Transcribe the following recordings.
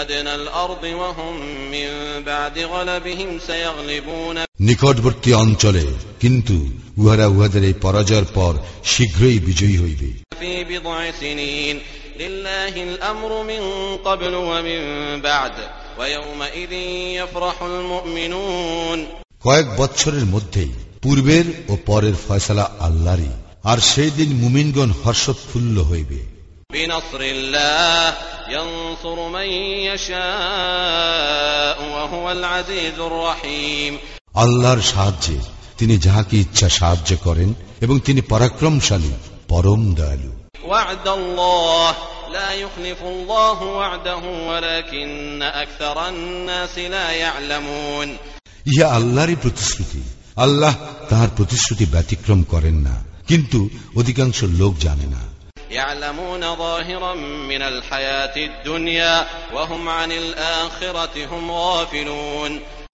أدنى الأرض وهم من بعد غلبهم سيغلبون নিকটবর্তী অঞ্চলে কিন্তু উহারা উহাদের এই পরাজয়ের পর শীঘ্রই বিজয়ী হইবে في بضع سنين لله الأمر من قبل ومن بعد ويومئذ يفرح المؤمنون কয়েক বৎসরের মধ্যেই পূর্বের ও পরের ফয়সালা আল্লাহরই আর সেই দিন মুমিনগণ হর্ষোৎফুল্ল হইবে بنصر الله ينصر من يشاء وهو العزيز الرحيم আল্লাহর সাহায্যে তিনি যাহাকে ইচ্ছা সাহায্য করেন এবং তিনি পরাক্রমশালী পরম দয়ালু وعد الله لا يخلف الله وعده ولكن أكثر الناس لا يعلمون ইহা আল্লাহরই প্রতিশ্রুতি আল্লাহ তাহার প্রতিশ্রুতি ব্যতিক্রম করেন না কিন্তু অধিকাংশ লোক জানে না يعلمون ظاهرا من الحياة الدنيا وهم عن الآخرة هم غافلون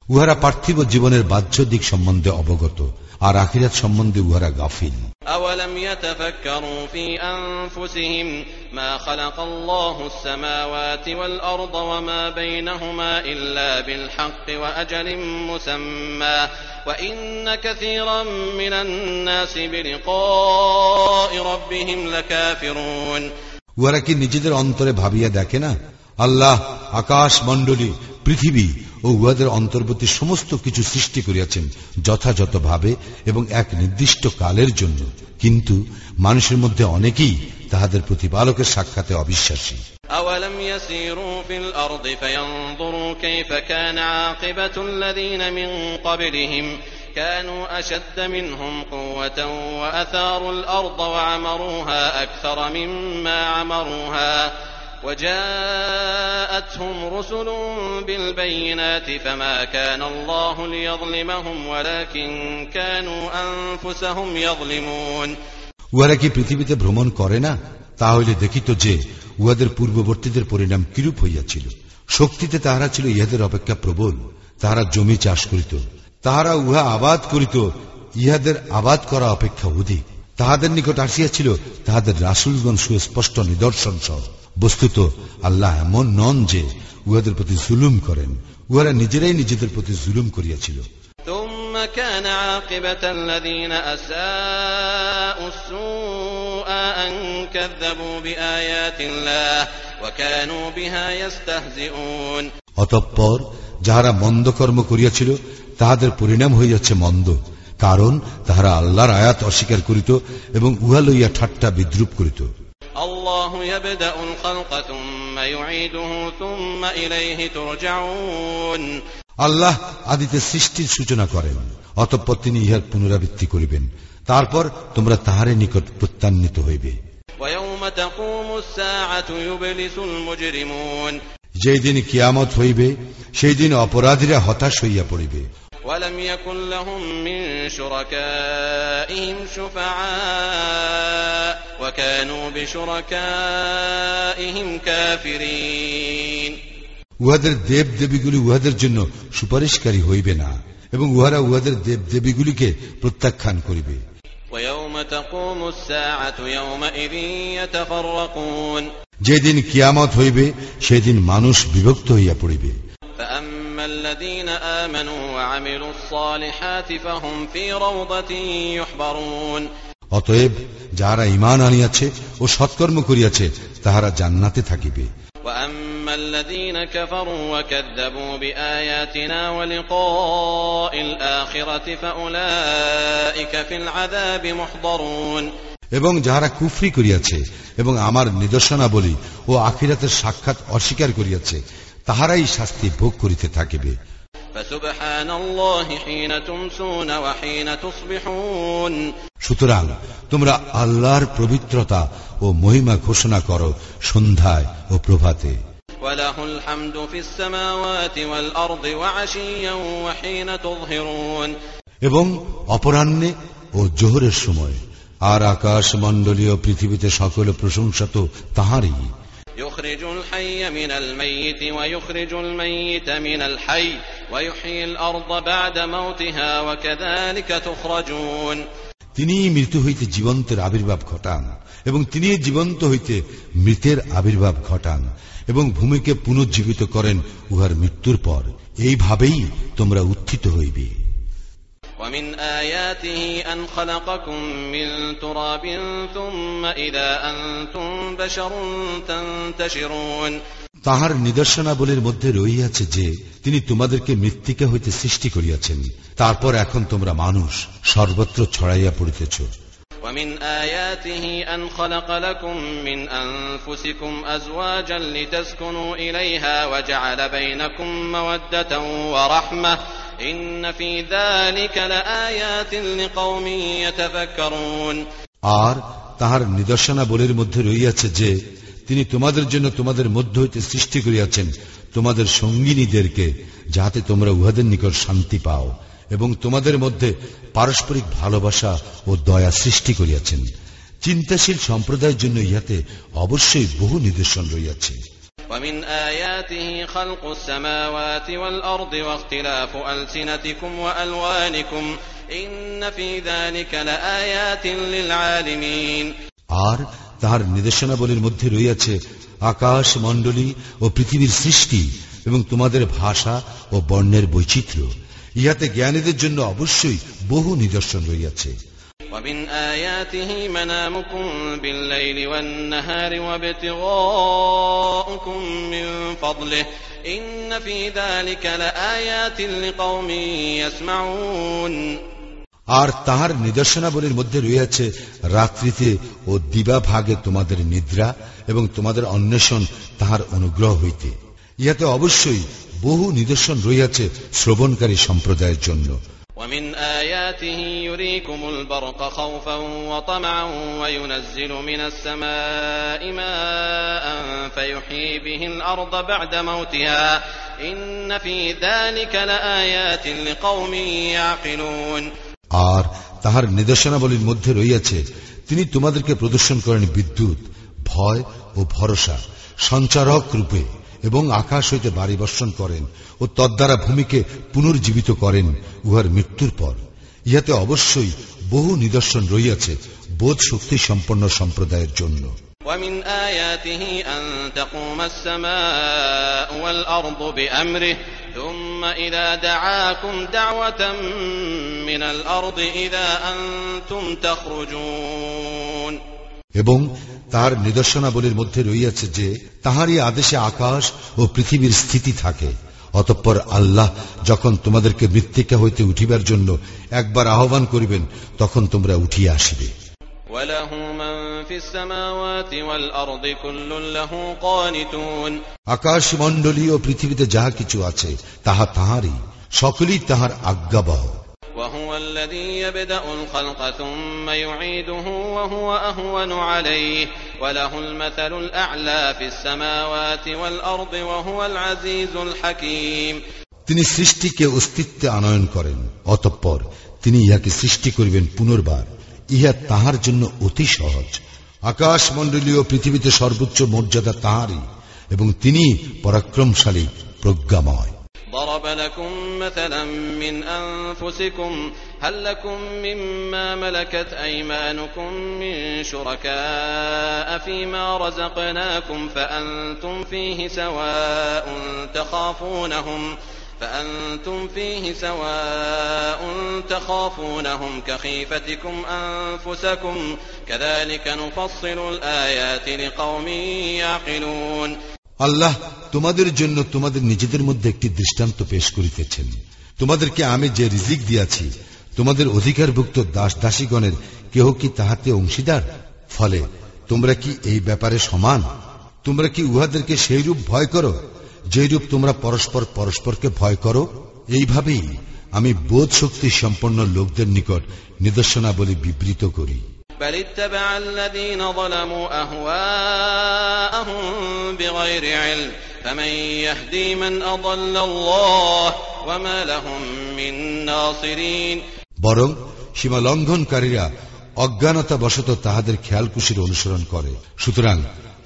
উহারা পার্থিব জীবনের বাহ্য দিক সম্বন্ধে অবগত আর আখিরাত সম্বন্ধে উহারা গাফিল أولم يتفكروا في أنفسهم ما خلق الله السماوات والأرض وما بينهما إلا بالحق وأجل مسمى وإن كثيرا من الناس بلقاء ربهم لكافرون উহারা কি নিজেদের অন্তরে ভাবিয়া দেখে না আল্লাহ আকাশ মণ্ডলী পৃথিবী ও উহাদের অন্তর্বর্তী সমস্ত কিছু সৃষ্টি করিয়াছেন যথাযথভাবে এবং এক নির্দিষ্ট কালের জন্য কিন্তু মানুষের মধ্যে অনেকেই তাহাদের প্রতিপালকের সাক্ষাতে অবিশ্বাসী أولم يسيروا في الأرض فينظروا كيف كان عاقبة الذين من قبلهم كانوا أشد منهم قوة وأثاروا الأرض وعمروها أكثر مما عمروها وجاءتهم رسل بالبينات فما كان الله ليظلمهم ولكن كانوا أنفسهم يظلمون উহারা কি পৃথিবীতে ভ্রমণ করে না তাহলে দেখিত যে উহাদের পূর্ববর্তীদের পরিণাম কিরূপ হইয়াছিল শক্তিতে তাহারা ছিল ইহাদের অপেক্ষা প্রবল তাহারা জমি চাষ করিত তাহারা উহা আবাদ করিত ইহাদের আবাদ করা অপেক্ষা অধিক তাহাদের নিকট আসিয়াছিল তাহাদের রাসুলগণ সুস্পষ্ট নিদর্শন সহ বস্তুত আল্লাহ এমন নন যে উহাদের প্রতি জুলুম করেন। উহারা নিজেরাই নিজেদের প্রতি জুলুম করিয়াছিল। অতঃপর যাহারা মন্দ কর্ম করিয়াছিল তাহাদের পরিণাম হইয়াছে মন্দ কারণ তাহারা আল্লাহর আয়াত অস্বীকার করিত এবং উহা লইয়া ঠাট্টা বিদ্রুপ করিত। الله يبدأ الخلق ثم يعيده ثم إليه ترجعون আল্লাহ আদিতে সৃষ্টির সূচনা করেন অতঃপর তিনি ইহার পুনরাবৃত্তি করিবেন তারপর তোমরা তাহারে নিকট প্রত্যান্বিত হইবে ويوم تقوم الساعة يبلس المجرمون যেই দিন কিয়ামত হইবে সেই দিন অপরাধীরা হতাশ হইয়া পড়িবে ولم يكن لهم من شركائهم شفعاء وكانوا بشركائهم كافرين উহাদের দেব দেবীগুলি উহাদের জন্য সুপারিশকারী হইবে না এবং উহারা উহাদের দেব দেবীগুলিকে প্রত্যাখ্যান করিবে ويوم تقوم الساعة يومئذ يتفرقون যেদিন কিয়ামত হইবে সেদিন মানুষ বিভক্ত হইয়া পড়িবে فأما الذين آمنوا وعملوا الصالحات فهم في روضة يحبرون অতএব যাহারা ইমান আনিয়াছে ও সৎকর্ম করিয়াছে তাহারা জান্নাতে থাকিবে وأما الذين كفروا وكذبوا بآياتنا ولقاء الآخرة فأولئك في العذاب محضرون এবং যাহারা কুফরি করিয়াছে এবং আমার নিদর্শনাবলী ও আখিরাতের সাক্ষাৎ অস্বীকার করিয়াছে তাহারাই শাস্তি ভোগ করিতে থাকিবে। সুতরাং তোমরা আল্লাহর পবিত্রতা ও মহিমা ঘোষণা করো সন্ধ্যায় ও প্রভাতে। এবং অপরাহ্নে ও জোহরের সময় আর আকাশ মণ্ডলীয় পৃথিবীতে সকল প্রশংসা তো তাহারই। يخرج الحي من الميت ويخرج الميت من الحي ويحيي الأرض بعد موتها وكذلك تخرجون তিনি মৃত হইতে জীবন্তের আবির্ভাব ঘটান এবং তিনি জীবন্ত হইতে মৃতের আবির্ভাব ঘটান এবং ভূমিকে পুনর্জীবিত করেন উহার মৃত্যুর পর এইভাবেই তোমরা উত্থিত হইবে ومن آياته أن خلقكم من تراب ثم إذا أنتم بشر تنتشرون তাহার নিদর্শনাবলীর মধ্যে রইয়াছে যে তিনি তোমাদেরকে মৃত্তিকা হইতে সৃষ্টি করিয়াছেন তারপর এখন তোমরা মানুষ সর্বত্র ছড়াইয়া পড়িতেছ ومن آياته أن خلق لكم من أنفسكم أزواجا لتسكنوا إليها وجعل بينكم مودة ورحمة আর তাহার নিদর্শনাবলীর মধ্যে রইয়াছে যে, তিনি তোমাদের জন্য তোমাদের মধ্য হইতে সৃষ্টি করিয়াছেন তোমাদের সঙ্গিনীদেরকে, যাহাতে তোমরা উহাদের নিকট শান্তি পাও এবং তোমাদের মধ্যে পারস্পরিক ভালোবাসা ও দয়া সৃষ্টি করিয়াছেন। চিন্তাশীল সম্প্রদায়ের জন্য ইহাতে অবশ্যই বহু নিদর্শন রইয়াছে ومن آياته خلق السماوات والأرض واختلاف ألسنتكم وألوانكم إن في ذلك لآيات للعالمين আর তাহার নির্দেশনাবলীর মধ্যে রইয়াছে আকাশ মণ্ডলী ও পৃথিবীর সৃষ্টি এবং তোমাদের ভাষা ও বর্ণের বৈচিত্র্য ইহাতে জ্ঞানীদের জন্য অবশ্যই বহু নিদর্শন রইয়াছে ومن آياته منامكم بالليل والنهار وابتغاؤكم من فضله إن في ذلك لآيات لقوم يسمعون আর তাহার নিদর্শনাবলীর মধ্যে রয়েছে রাত্রিতে ও দিবা ভাগে তোমাদের নিদ্রা এবং তোমাদের অন্বেষণ তাহার অনুগ্রহ হইতে ইহাতে অবশ্যই বহু নিদর্শন রইয়াছে শ্রবণকারী সম্প্রদায়ের জন্য ومن آياته يريكم البرق خوفا وطمعا وينزل من السماء ماء فيحيي به الأرض بعد موتها إن في ذلك لآيات لقوم يعقلون আর তাহার নিদর্শনাবলীর মধ্যে রইয়াছে তিনি তোমাদেরকে প্রদর্শন করেন বিদ্যুৎ ভয় ও ভরসা সঞ্চারক রূপে এবং আকাশ হইতে বাড়ি বর্ষণ করেন ও তদ্বারা ভূমিকে পুনর্জীবিত করেন উহার মৃত্যুর পর ইহাতে অবশ্যই বহু নিদর্শন রইয়াছে বোধ শক্তি সম্পন্ন সম্প্রদায়ের জন্য ومن آياته أن تقوم السماء والأرض بأمره ثم إذا دعاكم دعوة من الأرض إذا أنتم تخرجون এবং তার নিদর্শনাবলীর মধ্যে রইয়াছে যে তাহারই আদেশে আকাশ ও পৃথিবীর স্থিতি থাকে। অতঃপর আল্লাহ যখন তোমাদেরকে মৃত্তিকা হইতে উঠিবার জন্য একবার আহ্বান করিবেন তখন তোমরা উঠিয়া আসিবে। আকাশ মণ্ডলী ও পৃথিবীতে যাহা কিছু আছে তাহা তাহারই। সকলেই তাহার আজ্ঞাবহ। وهو الذي يبدأ الخلق ثم يعيده وهو أهون عليه وله المثل الأعلى في السماوات والأرض وهو العزيز الحكيم তিনি সৃষ্টিকে অস্তিত্বে আনয়ন করেন অতঃপর তিনি ইহাকে সৃষ্টি করিবেন পুনর্বার ইহা তাহার জন্য অতি সহজ আকাশ মণ্ডলীয় পৃথিবীতে সর্বোচ্চ মর্যাদা তাহারই এবং তিনি পরাক্রমশালী প্রজ্ঞাময় ضرب لكم مثلا من أنفسكم هل لكم مما ملكت أيمانكم من شركاء فيما رزقناكم فأنتم فيه سواء تخافونهم فأنتم فيه سواء تخافونهم كخيفتكم أنفسكم كذلك نفصل الآيات لقوم يعقلون আল্লাহ তোমাদের জন্য তোমাদের নিজেদের মধ্যে একটি দৃষ্টান্ত পেশ করিতেছেন। তোমাদেরকে আমি যে রিজিক দিয়াছি, তোমাদের অধিকারভুক্ত দাস দাসীগণের কেহ কি তাহাতে অংশীদার? ফলে তোমরা কি এই ব্যাপারে সমান? তোমরা কি উহাদেরকে সেই রূপ ভয় করো যেরূপ তোমরা পরস্পর পরস্পরকে ভয় করো? এইভাবেই আমি বোধ শক্তি সম্পন্ন লোকদের নিকট নিদর্শনাবলী বিবৃত করি। بل اتبع الذين ظلموا أهواءهم بغير علم فمن يهدي من أضل الله وما لهم من ناصرين বরং সীমা লঙ্ঘনকারীরা অজ্ঞানতা বশত তাহাদের খেয়ালকুশির অনুসরণ করে সুতরাং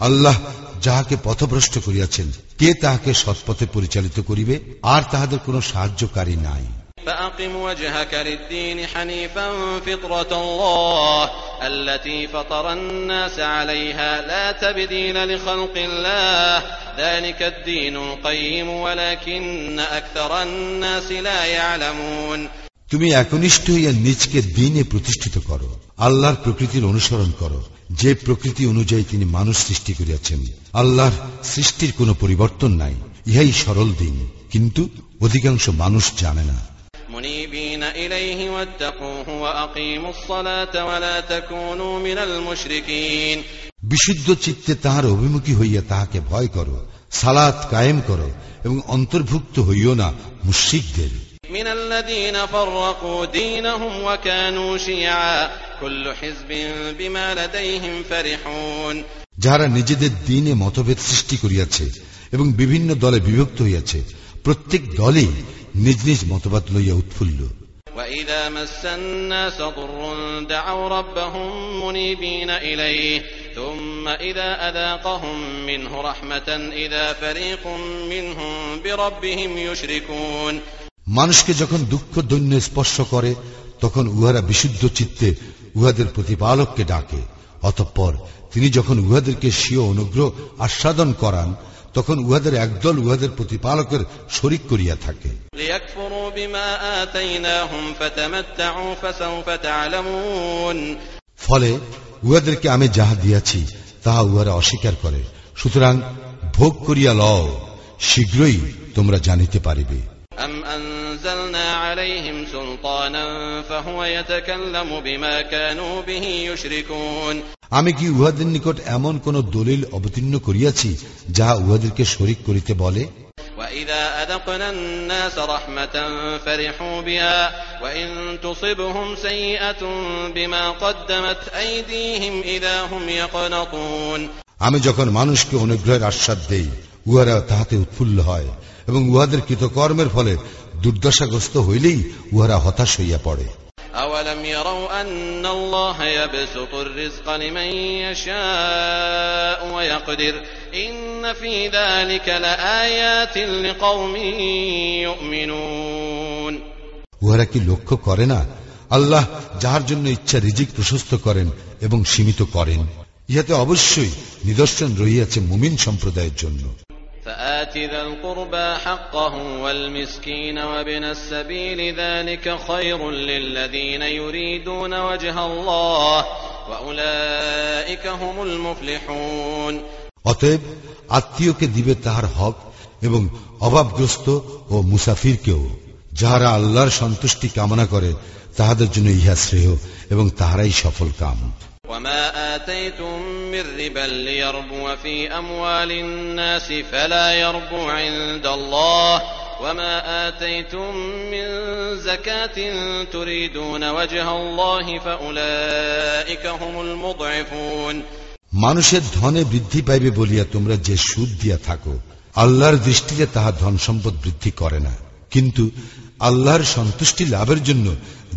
আল্লাহ যাহাকে পথভ্রষ্ট করিয়াছেন কে তাহাকে সৎপথে পরিচালিত করিবে আর তাহাদের কোনো সাহায্যকারী নাই فأقم وجهك للدين حنيفا فطرة الله التي فطر الناس عليها لا تبديل لخلق الله ذلك الدين القيم ولكن أكثر الناس لا يعلمون তুমি একনিষ্ঠ হইয়া নিজকে দিনে প্রতিষ্ঠিত করো আল্লাহর প্রকৃতির অনুসরণ করো যে প্রকৃতি অনুযায়ী তিনি মানুষ সৃষ্টি করিয়াছেন আল্লাহর সৃষ্টির কোনো পরিবর্তন নাই ইহাই সরল দিন কিন্তু অধিকাংশ মানুষ জানে না منيبين إليه واتقوه وأقيموا الصلاة ولا تكونوا من المشركين বিশুদ্ধ চিত্তে তাহার অভিমুখী হইয়া তাহাকে ভয় করো সালাত কায়েম করো এবং অন্তর্ভুক্ত হইও না মুশ্রিকদের من الذين فرقوا دينهم وكانوا شيعا كل حزب بما لديهم فرحون যাহারা নিজেদের দিনে মতভেদ সৃষ্টি করিয়াছে এবং বিভিন্ন দলে বিভক্ত হইয়াছে প্রত্যেক দলেই নিজ নিজ মতবাদ লইয়া উৎফুল্ল وإذا مس الناس ضر دعوا ربهم منيبين إليه ثم إذا أذاقهم منه رحمة إذا فريق منهم بربهم يشركون মানুষকে যখন দুঃখ দৈন্য স্পর্শ করে তখন উহারা বিশুদ্ধ চিত্তে উহাদের প্রতিপালককে ডাকে অতঃপর তিনি যখন উহাদেরকে স্বীয় অনুগ্রহ আস্বাদন করান তখন উহাদের একদল উহাদের প্রতিপালকের শরিক করিয়া থাকে। ফলে উহাদেরকে আমি যাহা দিয়াছি তাহা উহারা অস্বীকার করে। সুতরাং ভোগ করিয়া লও শীঘ্রই তোমরা জানিতে পারিবে। أم أنزلنا عليهم سلطانا فهو يتكلم بما كانوا به يشركون আমি কি উহাদের নিকট এমন কোন দলিল অবতীর্ণ করিয়াছি যাহা উহাদেরকে শরিক করিতে বলে وإذا أذقنا الناس رحمة فرحوا بها وإن تصبهم سيئة بما قدمت أيديهم إذا هم يقنطون আমি যখন মানুষকে অনুগ্রহের আশ্বাদ দেই উহারা তাহাতে উৎফুল্ল হয় এবং উহাদের কৃতকর্মের ফলে দুর্দশাগ্রস্ত হইলেই উহারা হতাশ হইয়া পড়ে أولم يروا أن الله يبسط الرزق لمن يشاء ويقدر إن في ذلك لآيات لقوم يؤمنون উহারা কি লক্ষ্য করে না আল্লাহ যাহার জন্য ইচ্ছা রিজিক প্রশস্ত করেন এবং সীমিত করেন ইহাতে অবশ্যই নিদর্শন রহিয়াছে মুমিন সম্প্রদায়ের জন্য فآت ذا القربى حقه والمسكين وابن السبيل ذلك خير للذين يريدون وجه الله وأولئك هم المفلحون অতএব আত্মীয়কে দিবে তাহার হক এবং অভাবগ্রস্ত ও মুসাফিরকেও যাহারা আল্লাহর সন্তুষ্টি কামনা করে তাহাদের জন্য ইহা শ্রেয় এবং তাহারাই সফল কাম وما آتيتم من ربا ليربو في أموال الناس فلا يربو عند الله وما آتيتم من زكاة تريدون وجه الله فأولئك هم المضعفون মানুষের ধনে বৃদ্ধি পাইবে বলিয়া তোমরা যে সুদ দিয়া থাকো আল্লাহর দৃষ্টিতে তাহা ধন সম্পদ বৃদ্ধি করে না কিন্তু আল্লাহর সন্তুষ্টি লাভের জন্য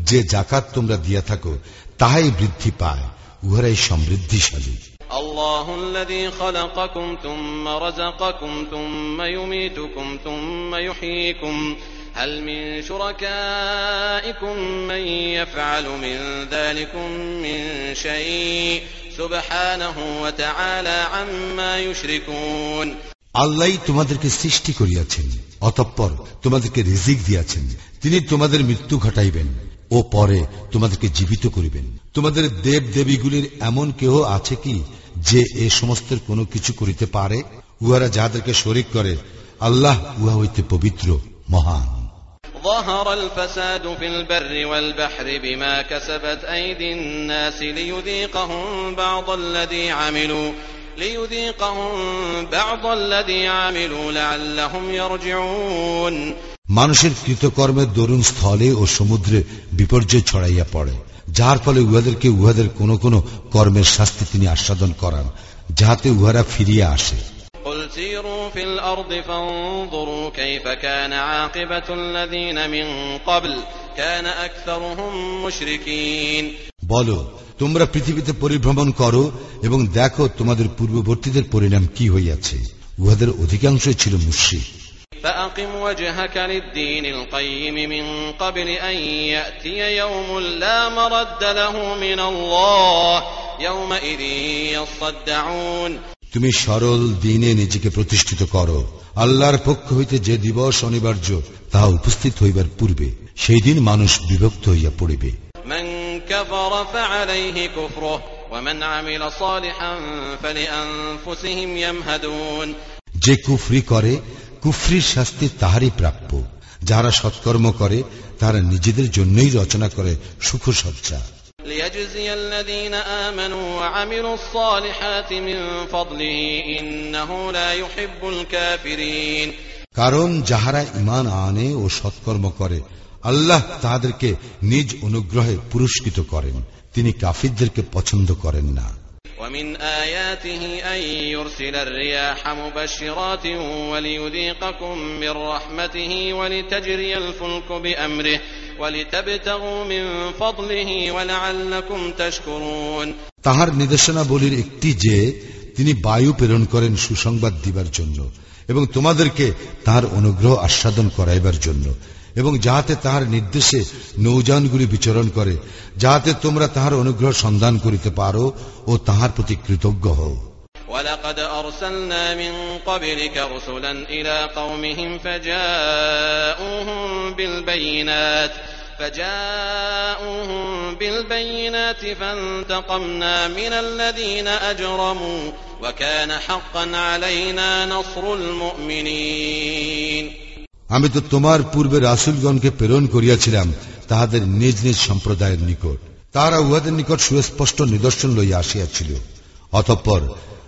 যে জাকাত তোমরা দিয়া থাকো তাহাই বৃদ্ধি পায় উহারাই সমৃদ্ধিশালী الله الذي خلقكم ثم رزقكم ثم يميتكم ثم يحييكم هل من شركائكم من يفعل من ذلكم من شيء سبحانه وتعالى عما يشركون আল্লাহ তোমাদেরকে সৃষ্টি করিয়াছেন অতঃপর তোমাদেরকে রিজিক দিয়াছেন তিনি তোমাদের মৃত্যু ঘটাইবেন ও পরে তোমাদেরকে জীবিত করিবেন তোমাদের দেব দেবীগুলির এমন কেহ আছে কি যে এ সমস্তের কোনো কিছু করিতে পারে উহারা যাহাদেরকে শরিক করে আল্লাহ উহা হইতে পবিত্র মহান ظهر الفساد في البر والبحر بما كسبت أيدي الناس ليذيقهم بعض الذي عملوا ليذيقهم بعض الذي عملوا لعلهم يرجعون মানুষের কৃতকর্মের দরুন স্থলে ও সমুদ্রে বিপর্যয় ছড়াইয়া পড়ে যার ফলে উহাদেরকে উহাদের কোনো কোনো কর্মের শাস্তি তিনি আস্বাদন করান যাহাতে উহারা ফিরিয়ে আসে। বল তোমরা পৃথিবীতে পরিভ্রমণ করো এবং দেখো তোমাদের পূর্ববর্তীদের পরিণাম কি হইয়াছে। উহাদের অধিকাংশই ছিল মুশ্রিক। فأقم وجهك للدين القيم من قبل أن يأتي يوم لا مرد له من الله يومئذ يصدعون তুমি সরল দিনে নিজেকে প্রতিষ্ঠিত করো আল্লাহর পক্ষ হইতে যে দিবস অনিবার্য তাহা উপস্থিত হইবার পূর্বে সেই দিন মানুষ বিভক্ত হইয়া পড়িবে من كفر فعليه كفره ومن عمل صالحا فلأنفسهم يمهدون যে কুফরি করে কুফরির শাস্তি তাহারই প্রাপ্য যারা সৎকর্ম করে তারা নিজেদের জন্যই রচনা করে সুখসজ্জা ليجزي الذين آمنوا وعملوا الصالحات من فضله إنه لا يحب الكافرين কারণ যাহারা ইমান আনে ও সৎকর্ম করে আল্লাহ তাহাদেরকে নিজ অনুগ্রহে পুরস্কৃত করেন তিনি কাফিরদেরকে পছন্দ করেন না ومن آياته أن يرسل الرياح مبشرات وليذيقكم من رحمته ولتجري الفلك بأمره ولتبتغوا من فضله ولعلكم تشكرون তাহার নির্দেশনা বলির একটি যে তিনি বায়ু প্রেরণ করেন সুসংবাদ দিবার জন্য এবং তোমাদেরকে তাহার অনুগ্রহ আস্বাদন করাইবার জন্য এবং যাহাতে তাহার নির্দেশে নৌযানগুলি বিচরণ করে যাহাতে তোমরা তাহার অনুগ্রহ সন্ধান করিতে পারো ও তাহার প্রতি কৃতজ্ঞ হও ولقد أرسلنا من قبلك رسلا إلى قومهم فجاءوهم بالبينات فجاءوهم بالبينات فانتقمنا من الذين أجرموا وكان حقا علينا نصر المؤمنين আমি তো তোমার পূর্বে রাসুলগণকে প্রেরণ করিয়াছিলাম তাহাদের নিজ নিজ সম্প্রদায়ের নিকট তারা উহাদের নিকট সুস্পষ্ট নিদর্শন লইয়া আসিয়াছিল অতঃপর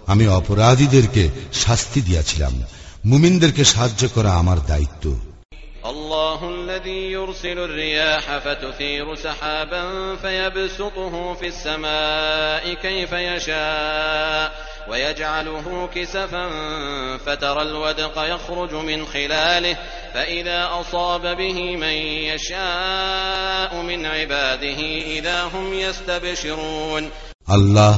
আমি অপরাধীদেরকে শাস্তি দিয়াছিলাম মুমিনদেরকে সাহায্য করা আমার দায়িত্ব الله الذي يرسل الرياح فتثير سحابا فيبسطه في السماء كيف يشاء ويجعله كسفا فترى الودق يخرج من خلاله فإذا أصاب به من يشاء من عباده إذا هم يستبشرون আল্লাহ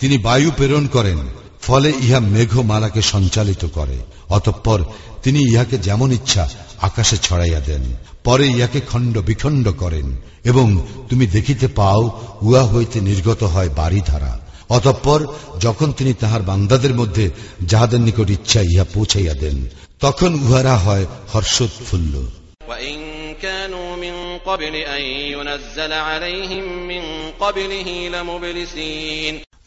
তিনি বায়ু প্রেরণ করেন ফলে ইহা মেঘমালাকে সঞ্চালিত করে অতঃপর তিনি ইহাকে যেমন ইচ্ছা আকাশে ছড়াইয়া দেন পরে ইহাকে খণ্ড বিখণ্ড করেন এবং তুমি দেখিতে পাও উহা হইতে নির্গত হয় বাড়িধারা অতঃপর যখন তিনি তাহার বান্দাদের মধ্যে যাহাদের নিকট ইচ্ছা ইহা পৌঁছাইয়া দেন তখন উহারা হয় হর্ষোৎফুল্ল।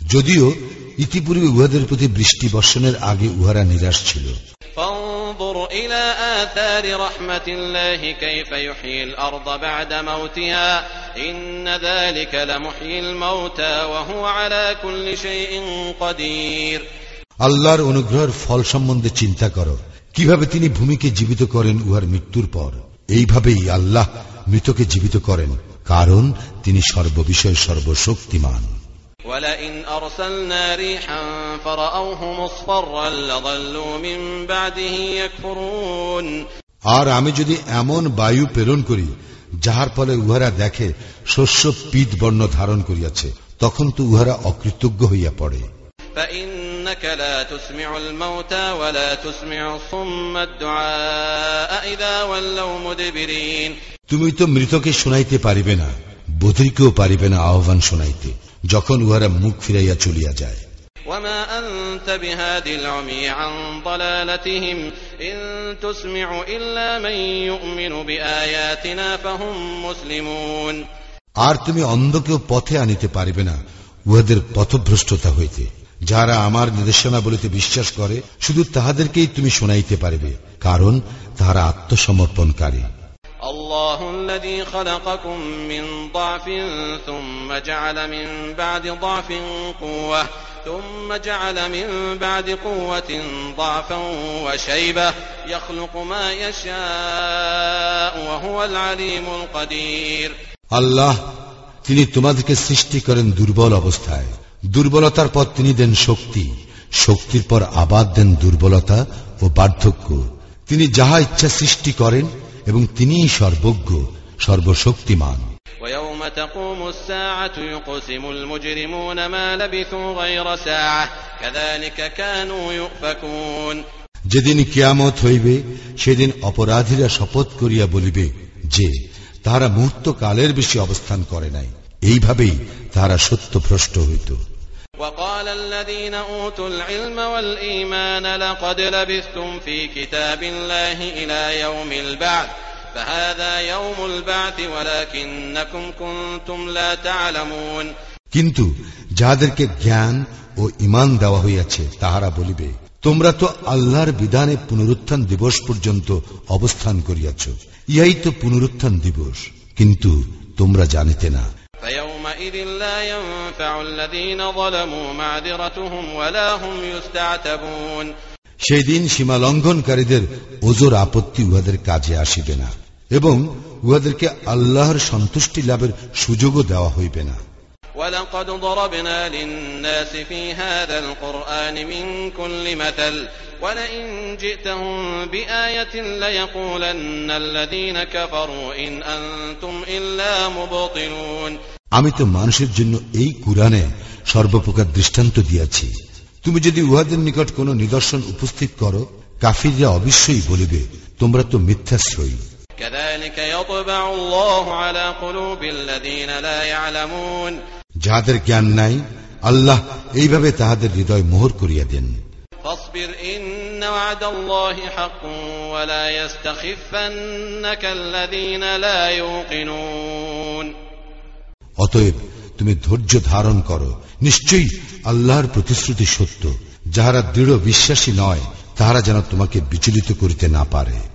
যদিও ইতিপূর্বে উহাদের প্রতি বৃষ্টি বর্ষণের আগে উহারা নিরাশ ছিল। فانظر إلى آثار رحمة الله كيف يحيي الأرض بعد موتها إن ذلك لمحيي الموتى وهو على كل شيء قدير আল্লাহর অনুগ্রহের ফল সম্বন্ধে চিন্তা করো কিভাবে তিনি ভূমিকে জীবিত করেন উহার মৃত্যুর পর এইভাবেই আল্লাহ মৃতকে জীবিত করেন কারণ তিনি সর্ববিষয়ে সর্বশক্তিমান ولئن أرسلنا ريحا فرأوه مصفرا لظلوا من بعده يكفرون আর আমি যদি এমন বায়ু প্রেরণ করি যাহার ফলে উহারা দেখে শস্য পীত বর্ণ ধারণ করিয়াছে তখন তো উহারা অকৃতজ্ঞ হইয়া পড়ে فإنك لا تسمع الموتى ولا تسمع الصم الدعاء إذا ولوا مدبرين তুমি তো মৃতকে শোনাইতে পারিবে না বধিরকেও পারিবে না আহ্বান শোনাইতে যখন উহারা মুখ ফিরাইয়া চলিয়া যায় وما أنت بهاد العمي عن ضلالتهم إن تسمع إلا من يؤمن بآياتنا فهم مسلمون আর তুমি অন্ধকেও পথে আনিতে পারিবে না উহাদের পথভ্রষ্টতা হইতে যারা আমার নির্দেশনা বলিতে বিশ্বাস করে শুধু তাহাদেরকেই তুমি শোনাইতে পারিবে কারণ তাহারা আত্মসমর্পণকারী الله الذي خلقكم من ضعف ثم جعل من بعد ضعف قوة ثم جعل من بعد قوة ضعفا وشيبة يخلق ما يشاء وهو العليم القدير আল্লাহ তিনি তোমাদেরকে সৃষ্টি করেন দুর্বল অবস্থায় দুর্বলতার পর তিনি দেন শক্তি শক্তির পর আবাদ দেন দুর্বলতা ও বার্ধক্য তিনি যাহা ইচ্ছা সৃষ্টি করেন এবং তিনিই সর্বজ্ঞ সর্বশক্তিমান ويوم تقوم الساعة يقسم المجرمون ما لبثوا غير ساعة كذلك كانوا يؤفكون যেদিন কিয়ামত হইবে সেদিন অপরাধীরা শপথ করিয়া বলিবে যে তাহারা মুহূর্ত কালের বেশি অবস্থান করে নাই এইভাবেই তাহারা সত্যভ্রষ্ট হইত وقال الذين أوتوا العلم والإيمان لقد لبثتم في كتاب الله إلى يوم البعث فهذا يوم البعث ولكنكم كنتم لا تعلمون কিন্তু যাহাদেরকে জ্ঞান ও ইমান দেওয়া হইয়াছে তাহারা বলিবে তোমরা তো আল্লাহর বিধানে পুনরুত্থান দিবস পর্যন্ত অবস্থান করিয়াছ ইহাই তো পুনরুত্থান দিবস কিন্তু তোমরা জানিতে না فيومئذ لا ينفع الذين ظلموا معذرتهم ولا هم يستعتبون সেই দিন সীমা লঙ্ঘনকারীদের ওজোর আপত্তি উহাদের কাজে আসিবে না এবং উহাদেরকে আল্লাহর সন্তুষ্টি লাভের সুযোগও দেওয়া হইবে না ولقد ضربنا للناس في هذا القرآن من كل مثل ولئن جئتهم بآية ليقولن الذين كفروا إن أنتم إلا مبطلون আমি তো মানুষের জন্য এই কুরআনে সর্বপ্রকার দৃষ্টান্ত দিয়াছি তুমি যদি উহাদের নিকট কোন নিদর্শন উপস্থিত করো কাফিররা অবশ্যই বলিবে তোমরা তো মিথ্যাশ্রয়ী كذلك يطبع الله على قلوب الذين لا يعلمون যাহাদের জ্ঞান নাই আল্লাহ এইভাবে তাহাদের হৃদয় মোহর করিয়া দেন فاصبر إن وعد الله حق ولا يستخفنك الذين لا يوقنون অতএব তুমি ধৈর্য ধারণ করো। নিশ্চয়ই আল্লাহর প্রতিশ্রুতি সত্য। যাহারা দৃঢ় বিশ্বাসী নয়, তাহারা যেন তোমাকে বিচলিত করিতে না পারে।